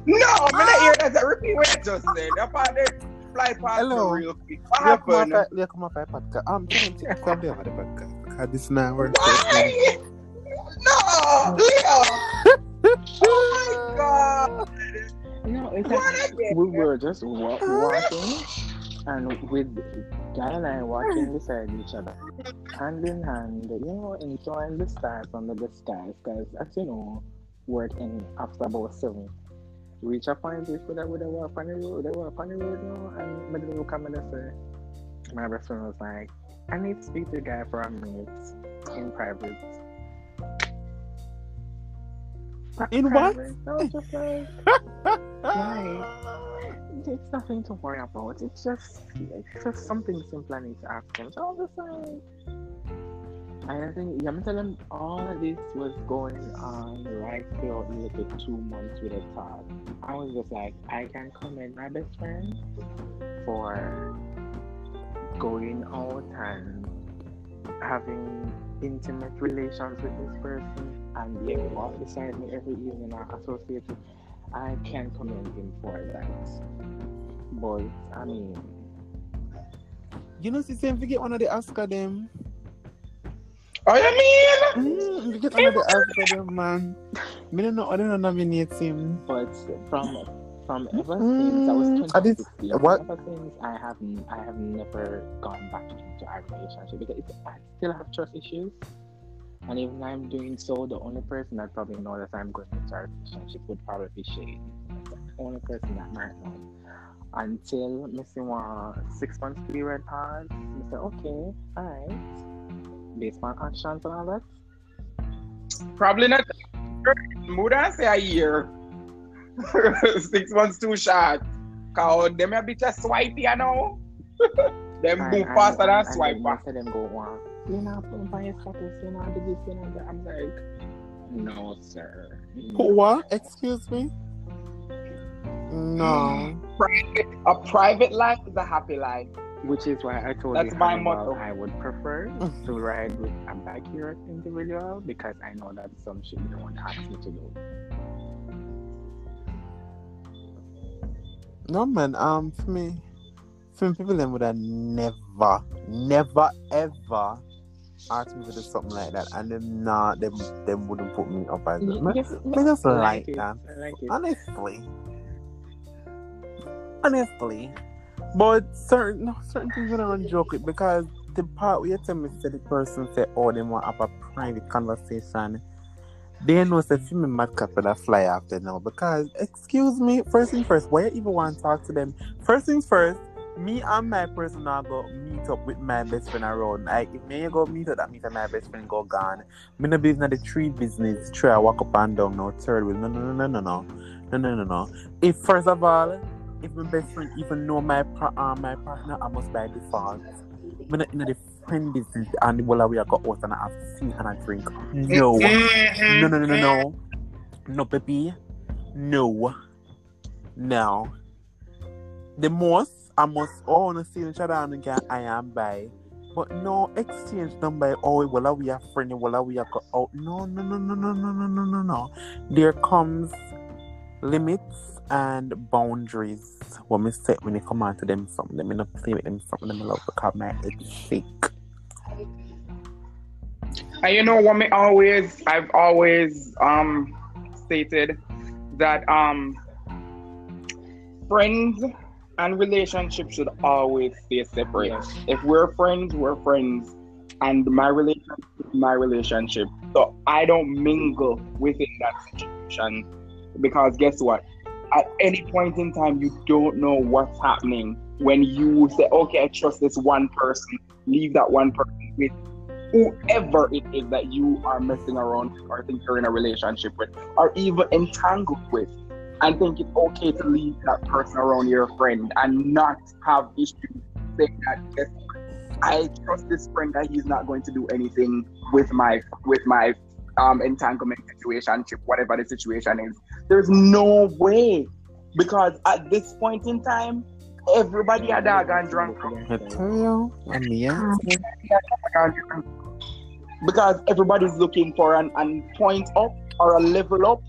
No, I'm gonna hear that. that Repeat what you just said. Up on the fly past Hello. real quick. What come happened? up, come up, podcast. Can you take something over the podcast because this now works. Why? No, Leo. [laughs] Oh my god. No, it's What like again? we were just wa- walking, and with Guy and I walking beside each other, hand in hand, you know, enjoying the stars under the skies. Because, as you know, work in after about seven. Reach a point if we would have walk on the road, they walk on the road, you know, and middle will come and they say, my best friend was like, I need to speak to the guy for a minute in private. In what? I was just like. It's nothing to worry about. It's just it's just something simple I need to ask him. So I was just like I think I'm telling all of this was going on right throughout the two months with a talk. I was just like, I can commend my best friend for going out and having intimate relations with this person and they walk beside me every evening or associated I can commend him for that. But I mean, You know, see, same forget one of the Oscar them. Oh, you mean? Mm, forget one of the Oscar them, man. Me don't know, I don't know nominate him. but from from ever since I was Mm, I did- 2016, what? ever since I haven't I have never gone back into a relationship because it's, I still have trust issues. And even I'm doing so, the only person that probably know that I'm going into a relationship would probably be Shane. The only person that might know. Until missing one six months period pass, I said, okay, alright. Based on actions and all that. Probably not. Mood I say a year. [laughs] Six months too short. Cause them a bit of swipey, you know. [laughs] them move faster than and- and swipe then back. them go, wow, you know, put on your status, you know, do this, you know, that. I'm like, no, sir. No. What? Excuse me? No. A private life is a happy life. Which is why I told That's you my motto. I would prefer [laughs] to ride with a backyard individual because I know that some shit you don't ask me to do. No, man. Um, for me, for me, people them would have never, never, ever asked me to do something like that, and them nah, them, them wouldn't put me up as. Man, Yes, I just I like it. that. I like it. honestly, honestly. But certain, no, certain things I don't joke with because the part where you tell me say the person say, "Oh, they want to have a private conversation." They know say me mad cat that fly after now because excuse me, first thing first, why you even want to talk to them? First things first, me and my person now go meet up with my best friend around. Like if me go meet up, that means that my best friend go gone. Me no business the tree business. Try walk up and down no third wheel. No no no no no no no no no no. If first of all, if my best friend even know my uh, my partner, I must by default. Me not in the friend business and the whole we are go out and I have to see and I drink. No. No, no, no, no, no. No, baby. No. No. The most I must on see each other and again I am by. But no exchange number. Oh, well, we are friendly. Well, we are go out. No, no, no, no, no, no, no, no, no, no. There comes limits and boundaries when we set when they come on to them something. Them a play with them something. Them love because my head sick. And you know what me always I've always um stated that um friends and relationships should always stay separate. If we're friends, we're friends. And my relationship my relationship. So I don't mingle within that situation. Because guess what? At any point in time you don't know what's happening when you say, Okay, I trust this one person, leave that one person with whoever it is that you are messing around with or think you're in a relationship with or even entangled with and think it's okay to leave that person around your friend and not have issues saying that yes, I trust this friend that he's not going to do anything with my with my um entanglement situation, whatever the situation is. There's no way because at this point in time, everybody had a gun drunk. I tell you, I'm yeah. Because everybody's looking for an, an point up or a level up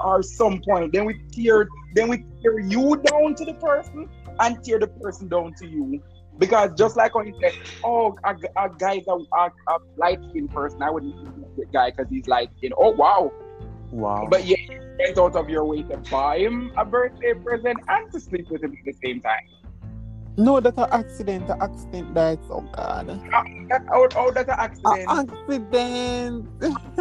or some point. Then we tear then we tear you down to the person and tear the person down to you. Because just like when you said, oh, a, a guy's a, a, a light skinned person, I wouldn't the guy because he's light skinned. Oh, wow. Wow. But yeah, you went out of your way to buy him a birthday present and to sleep with him at the same time. No, that's an accident. An accident that's oh god. Ah, that, oh, oh, that's an A accident. accident.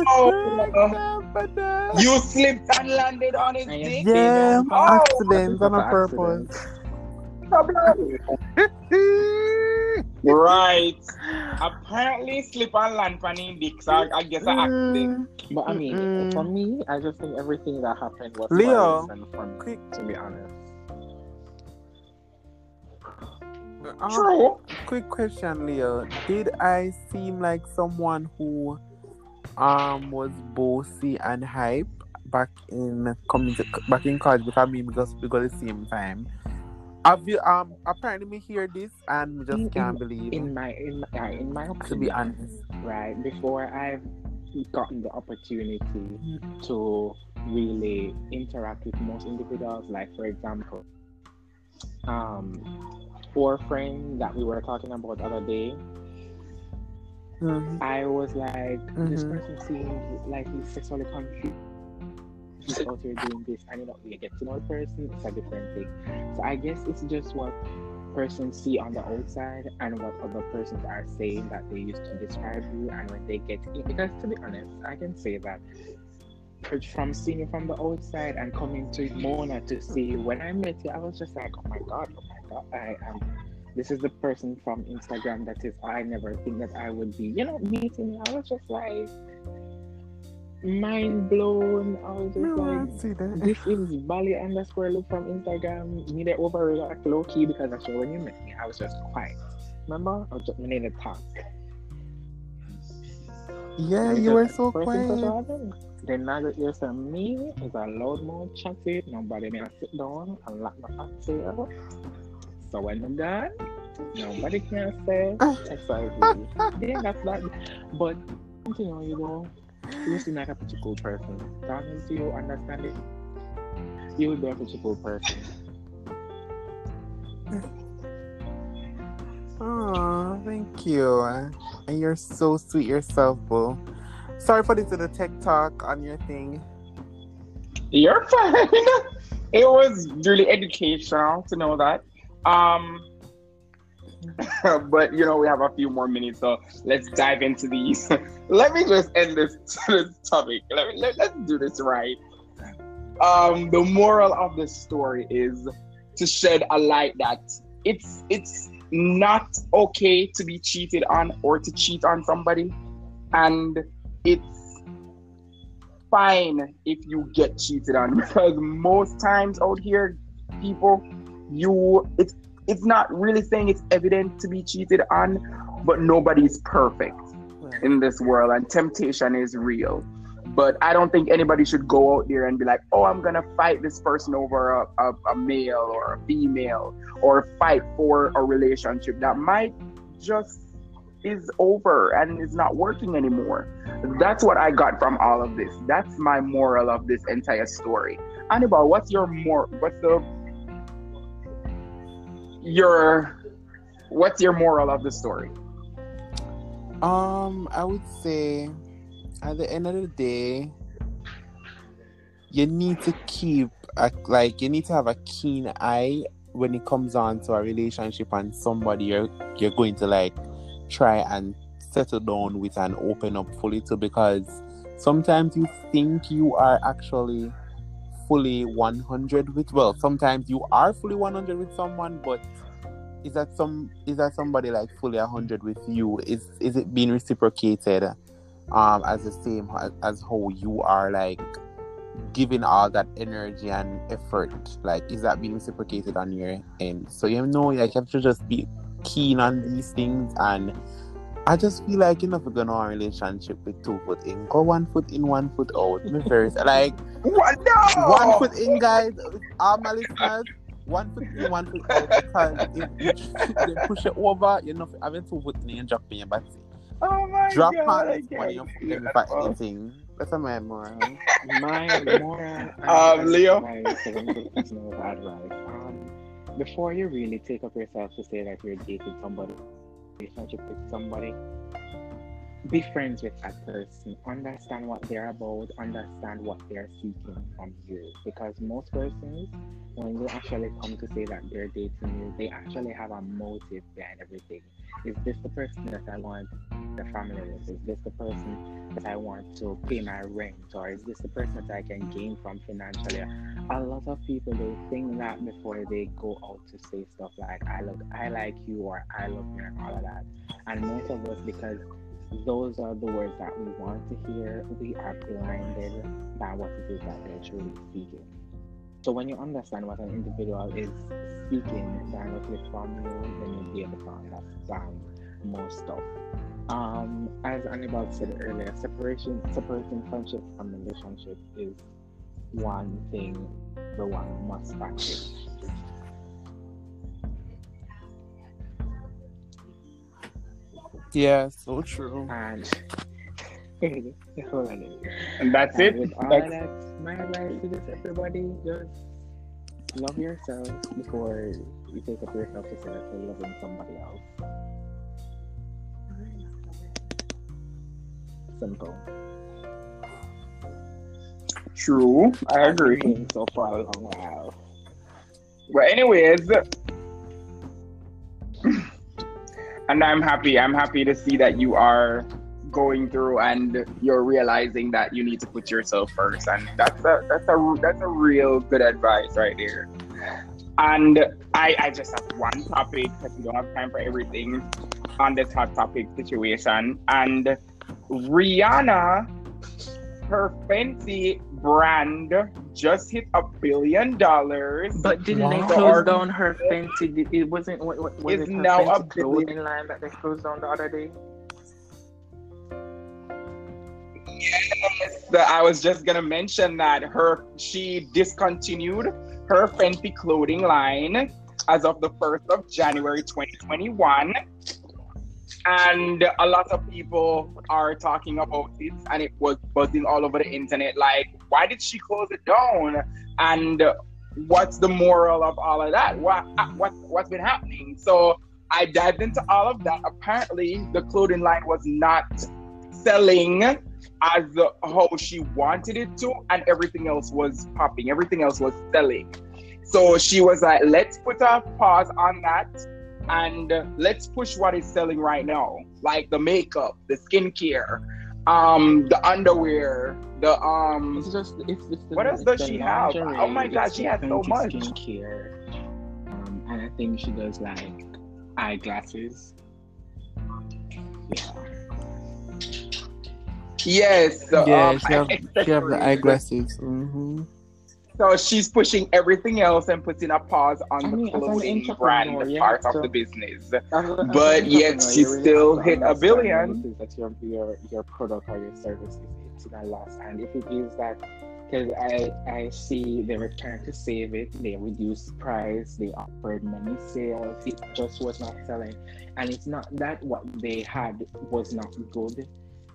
Oh, [laughs] you slipped and landed on his dick. yeah, Oh, accident on a Accident. purpose. [laughs] right. Apparently, slip and land on his dick. So I, I guess an accident. But I mean, Mm-mm. for me, I just think everything that happened was Leo, fun and fun, to be honest. Um, True. quick question, Leo. Did I seem like someone who um was bossy and hype back in community back in college because me because we got the same time? Have you um apparently me hear this and just In- can't believe In my in my, uh, in my to be honest. right before I've gotten the opportunity to really interact with most individuals, like for example, um, friend that we were talking about the other day, Mhm. I was like, this Mhm. person seems like he's sexually confused. He's out here doing this, and you know, we get to know the person, it's a different thing. So I guess it's just what persons see on the outside and what other persons are saying that they use to describe you, and when they get in. Because to be honest, I can say that from seeing you from the outside and coming to Mona to see you, when I met you, I was just like, oh my god, oh my god, I am this is the person from Instagram that is I never think that I would be, you know, meeting. I was just like mind blown. I was just Me like that. this [laughs] is Bali underscore look from Instagram. Me they overreact low key because actually when you met me, I was just quiet. Remember? I was just need to talk. Yeah, you were so quiet. Then now that you're saying me is a loud mouth chatty, nobody may sit down and lock my cocktail. So when I'm done, nobody can say [laughs] XYZ. yeah, that's that. But you know, you know, you seem like a pretty cool person. Talking to you, understanding you would be a pretty cool person. Oh, thank you. And you're so sweet yourself, Boo. Sorry for this little tech talk on your thing. You're fine. [laughs] It was really educational to know that. Um, [laughs] but you know, we have a few more minutes, so let's dive into these. [laughs] let me just end this, [laughs] this topic. Let me, let, let's do this right. Um, the moral of this story is to shed a light that it's it's not okay to be cheated on or to cheat on somebody, and it's fine if you get cheated on because most times out here, people, you it's it's not really saying it's evident to be cheated on, but nobody's perfect in this world and temptation is real. But I don't think anybody should go out there and be like, oh, I'm gonna fight this person over a, a, a male or a female or fight for a relationship that might just is over and is not working anymore. That's what I got from all of this. That's my moral of this entire story. Annabelle, what's your more what's the your what's your moral of the story? Um, I would say at the end of the day, you need to keep a, like you need to have a keen eye when it comes on to a relationship and somebody you're you're going to like try and settle down with and open up fully to because sometimes you think you are actually fully 100 with well sometimes you are fully 100 with someone but is that some is that somebody like fully 100 with you? Is is it being reciprocated um as the same as, as how you are like giving all that energy and effort? Like is that being reciprocated on your end? So you know like you have to just be keen on these things and I just feel like you know if you're gonna have a relationship with two foot in, go one foot in, one foot out. Me first, [laughs] like What? No! one foot in, guys. All my listeners, one foot in, one foot out. Because if you push it over, you're not having two foot in and drop in your body. Oh my Drop god! I pants when you're can't see fucking it for at all. anything. That's a man more. My [laughs] moral Um, Leo? advice, advice. Um, before you really take up yourself to say that you're dating somebody, relationship with somebody, be friends with that person. Understand what they're about. Understand what they're seeking from you. Because most persons, when they actually come to say that they're dating you, they actually have a motive behind everything. Is this the person that I want the family with? Is this the person that I want to pay my rent? Or is this the person that I can gain from financially? A lot of people they think that before they go out to say stuff like I look I like you or I love you and all of that. And most of us because those are the words that we want to hear, we are blinded by what it is that they're truly seeking. So when you understand what an individual is seeking directly from you, then you'll be able to understand more stuff. Um, as Annabelle said earlier, separation separating friendship from relationship is one thing the one must practice. Yeah, so true. And hold on. a minute. And that's And it. with all That's that, my advice to this everybody, just love yourself before you take up yourself to say that you're loving somebody else. Simple. true. I agree. So far along, wow. Well, anyways, and I'm happy. I'm happy to see that you are going through and you're realizing that you need to put yourself first, and that's a that's a that's a real good advice right there. And I I just have one topic because we don't have time for everything on this hot topic situation. And Rihanna, her Fenty brand just hit a billion dollars. But didn't they close down her Fenty? It wasn't. What, what, was It's it now a Fenty billion- clothing line that they closed down the other day? that I was just gonna mention that her she discontinued her Fenty clothing line as of the first of January 2021. And a lot of people are talking about it, and it was buzzing all over the internet. Like, why did she close it down? And what's the moral of all of that? What what what's been happening? So I dived into all of that. Apparently, the clothing line was not selling as how she wanted it to, and everything else was popping. Everything else was selling. So she was like, let's put a pause on that and let's push what is selling right now, like the makeup, the skincare, um, the underwear, the um. It's just. It's, it's the, What else it's does the she have? Oh my God, she has so much. Skincare, um, and I think she does like eyeglasses. Yeah. Yes. so, yeah, um, she have, she have the [laughs] eyeglasses. Mm-hmm. So she's pushing everything else and putting a pause on I the mean, an clothing brand you part have of the business. As a- as an But yet she really still hit a billion. That your, your your product or your service is it's gonna last, and if it is that, because I I see they were trying to save it, they reduced price, they offered many sales, it just was not selling, and it's not that what they had was not good.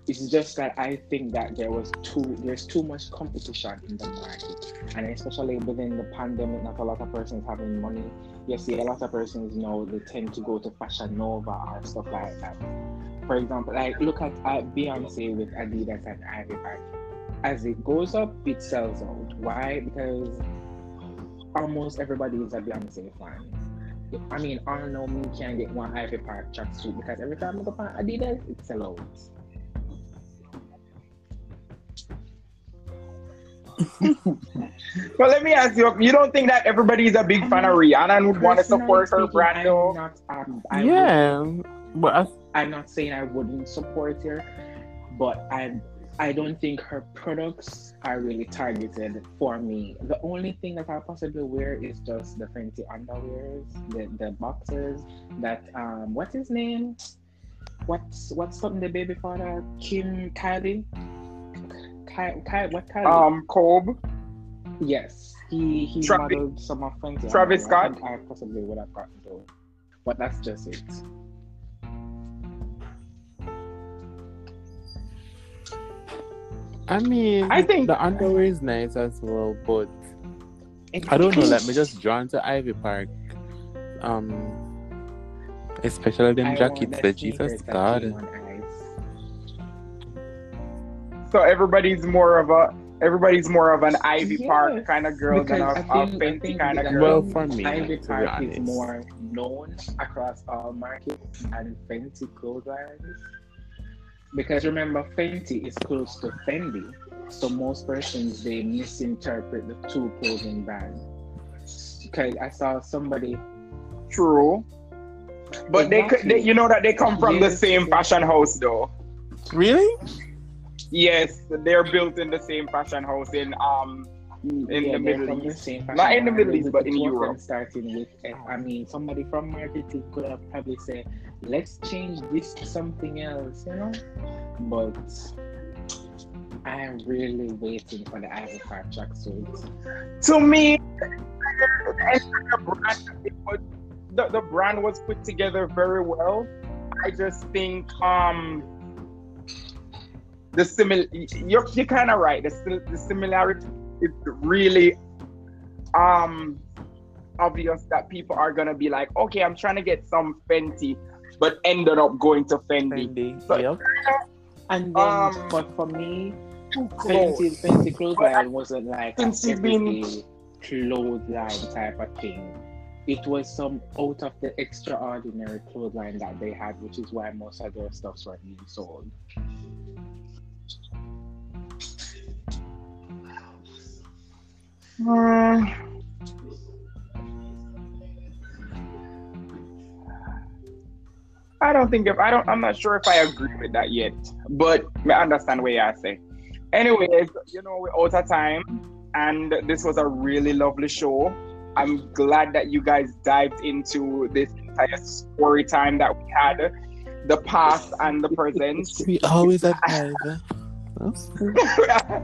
It's just that I think that there was too there's too much competition in the market, and especially within the pandemic, not a lot of persons having money you see a lot of persons know they tend to go to Fashion Nova or stuff like that. For example, like look at uh, Beyonce with Adidas and Ivy Park. As it goes up, it sells out. Why? Because almost everybody is a Beyonce fan. I mean, I don't know me can't get one Ivy Park tracksuit because every time I go on Adidas, it sells out. [laughs] But let me ask you, you don't think that everybody is a big fan of Rihanna and would want to support her brand speaking, though? I'm not, um, I would Yeah, but I, I'm not saying I wouldn't support her, but I I don't think her products are really targeted for me. The only thing that I possibly wear is just the Fenty underwears, the, the boxers that um what's his name? What's what's something the baby father? Kim Kylie? Ky, Ky, what Kylie? Um, Kobe. yes. He he Travis- modeled some of Fenty. Travis underwear. I Scott? I possibly would have gotten those. But that's just it. I mean, I think- the underwear is nice as well, but I don't know. Let me just drawn to Ivy Park. Um, especially them I jackets. The the Jesus sneakers that God. Came on ice. So everybody's more of a everybody's more of an Ivy Yes, Park kind of girl than a, because a I think- I Fenty think kind of girl. Well, for me, Ivy Park is more known across all markets than Fenty clothes lines. Because remember, Fenty is close to Fendi, so most persons they misinterpret the two clothing brands. Because I saw somebody, True. But they, could, they, you know that they come from the same yes. fashion house, though. Really? Yes, they're built in the same fashion house in um in yeah, the Middle the East. same Not in the Middle East, but in two of them Europe. Starting with, F. I mean, somebody from marketing could have probably said, "Let's change this to something else," you know. But I am really waiting for the Ivy Park tracksuit. To me, the brand, the, the brand was put together very well. I just think um the simil you're, you're kind of right. The, the similarity is really um obvious that people are gonna be like, okay, I'm trying to get some Fenty, but ended up going to Fendi. Fendi. So- Yep. And then, Um, but for me, Fenty, close. Fenty clothes line wasn't like an since you've been- everyday clothes line type of thing. It was some out of the extraordinary clothesline that they had, which is why most of their stuffs were being sold. Hmm. I don't think if I don't I'm not sure if I agree with that yet. But I understand what you say. Anyways, you know, we're out of time and this was a really lovely show. I'm glad that you guys dived into this entire story time that we had, the past and the present. We always advise.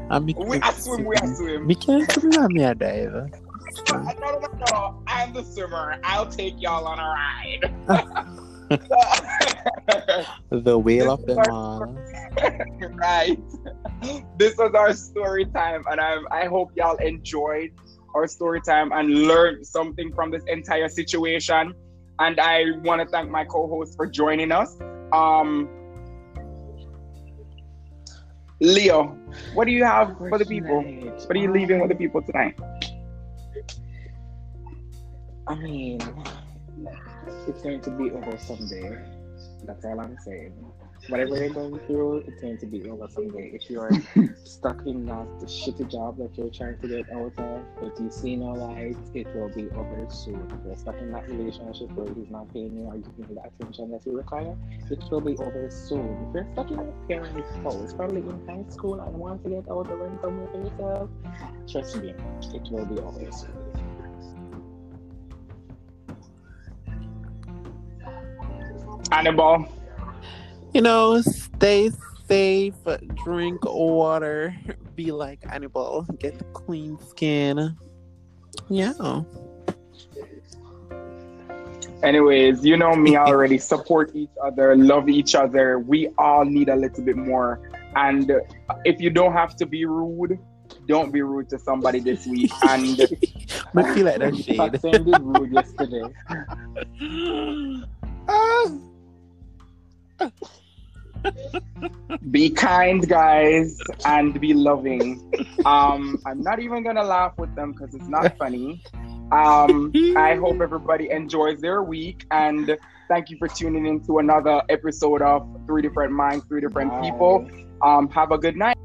I'm we I swim, we I swim. Me can't swim on me a dive. No, no, no, no. I'm the swimmer. I'll take y'all on a ride. [laughs] The whale of the them [laughs] right. This was our story time, and I, I hope y'all enjoyed our story time and learned something from this entire situation. And I want to thank my co-host for joining us. Um, Leo, what do you have for the people? What are you leaving with the um, people tonight? I mean, it's going to be over someday. That's all I'm saying. Whatever you're going through, it's going to be over someday. If you're [laughs] stuck in that shitty job that you're trying to get out of, but you see no light, it will be over soon. If you're stuck in that relationship where he's not paying you or giving you the attention that you require, it will be over soon. If you're stuck in a parent's house, probably in high school and want to get out of and run somewhere for yourself, trust me, it will be over soon. Annabelle, You know, stay safe, drink water, [laughs] be like Annabelle, get clean skin. Yeah. Anyways, you know me [laughs] already. Support each other, love each other. We all need a little bit more. And if you don't have to be rude, don't be rude to somebody this week. And [laughs] I feel like that shade. Pat sounded rude yesterday. Ah. Be kind, guys, and be loving. Um, I'm not even gonna laugh with them because it's not funny. Um, I hope everybody enjoys their week and thank you for tuning in to another episode of Three Different Minds, Three Different People. Um, have a good night.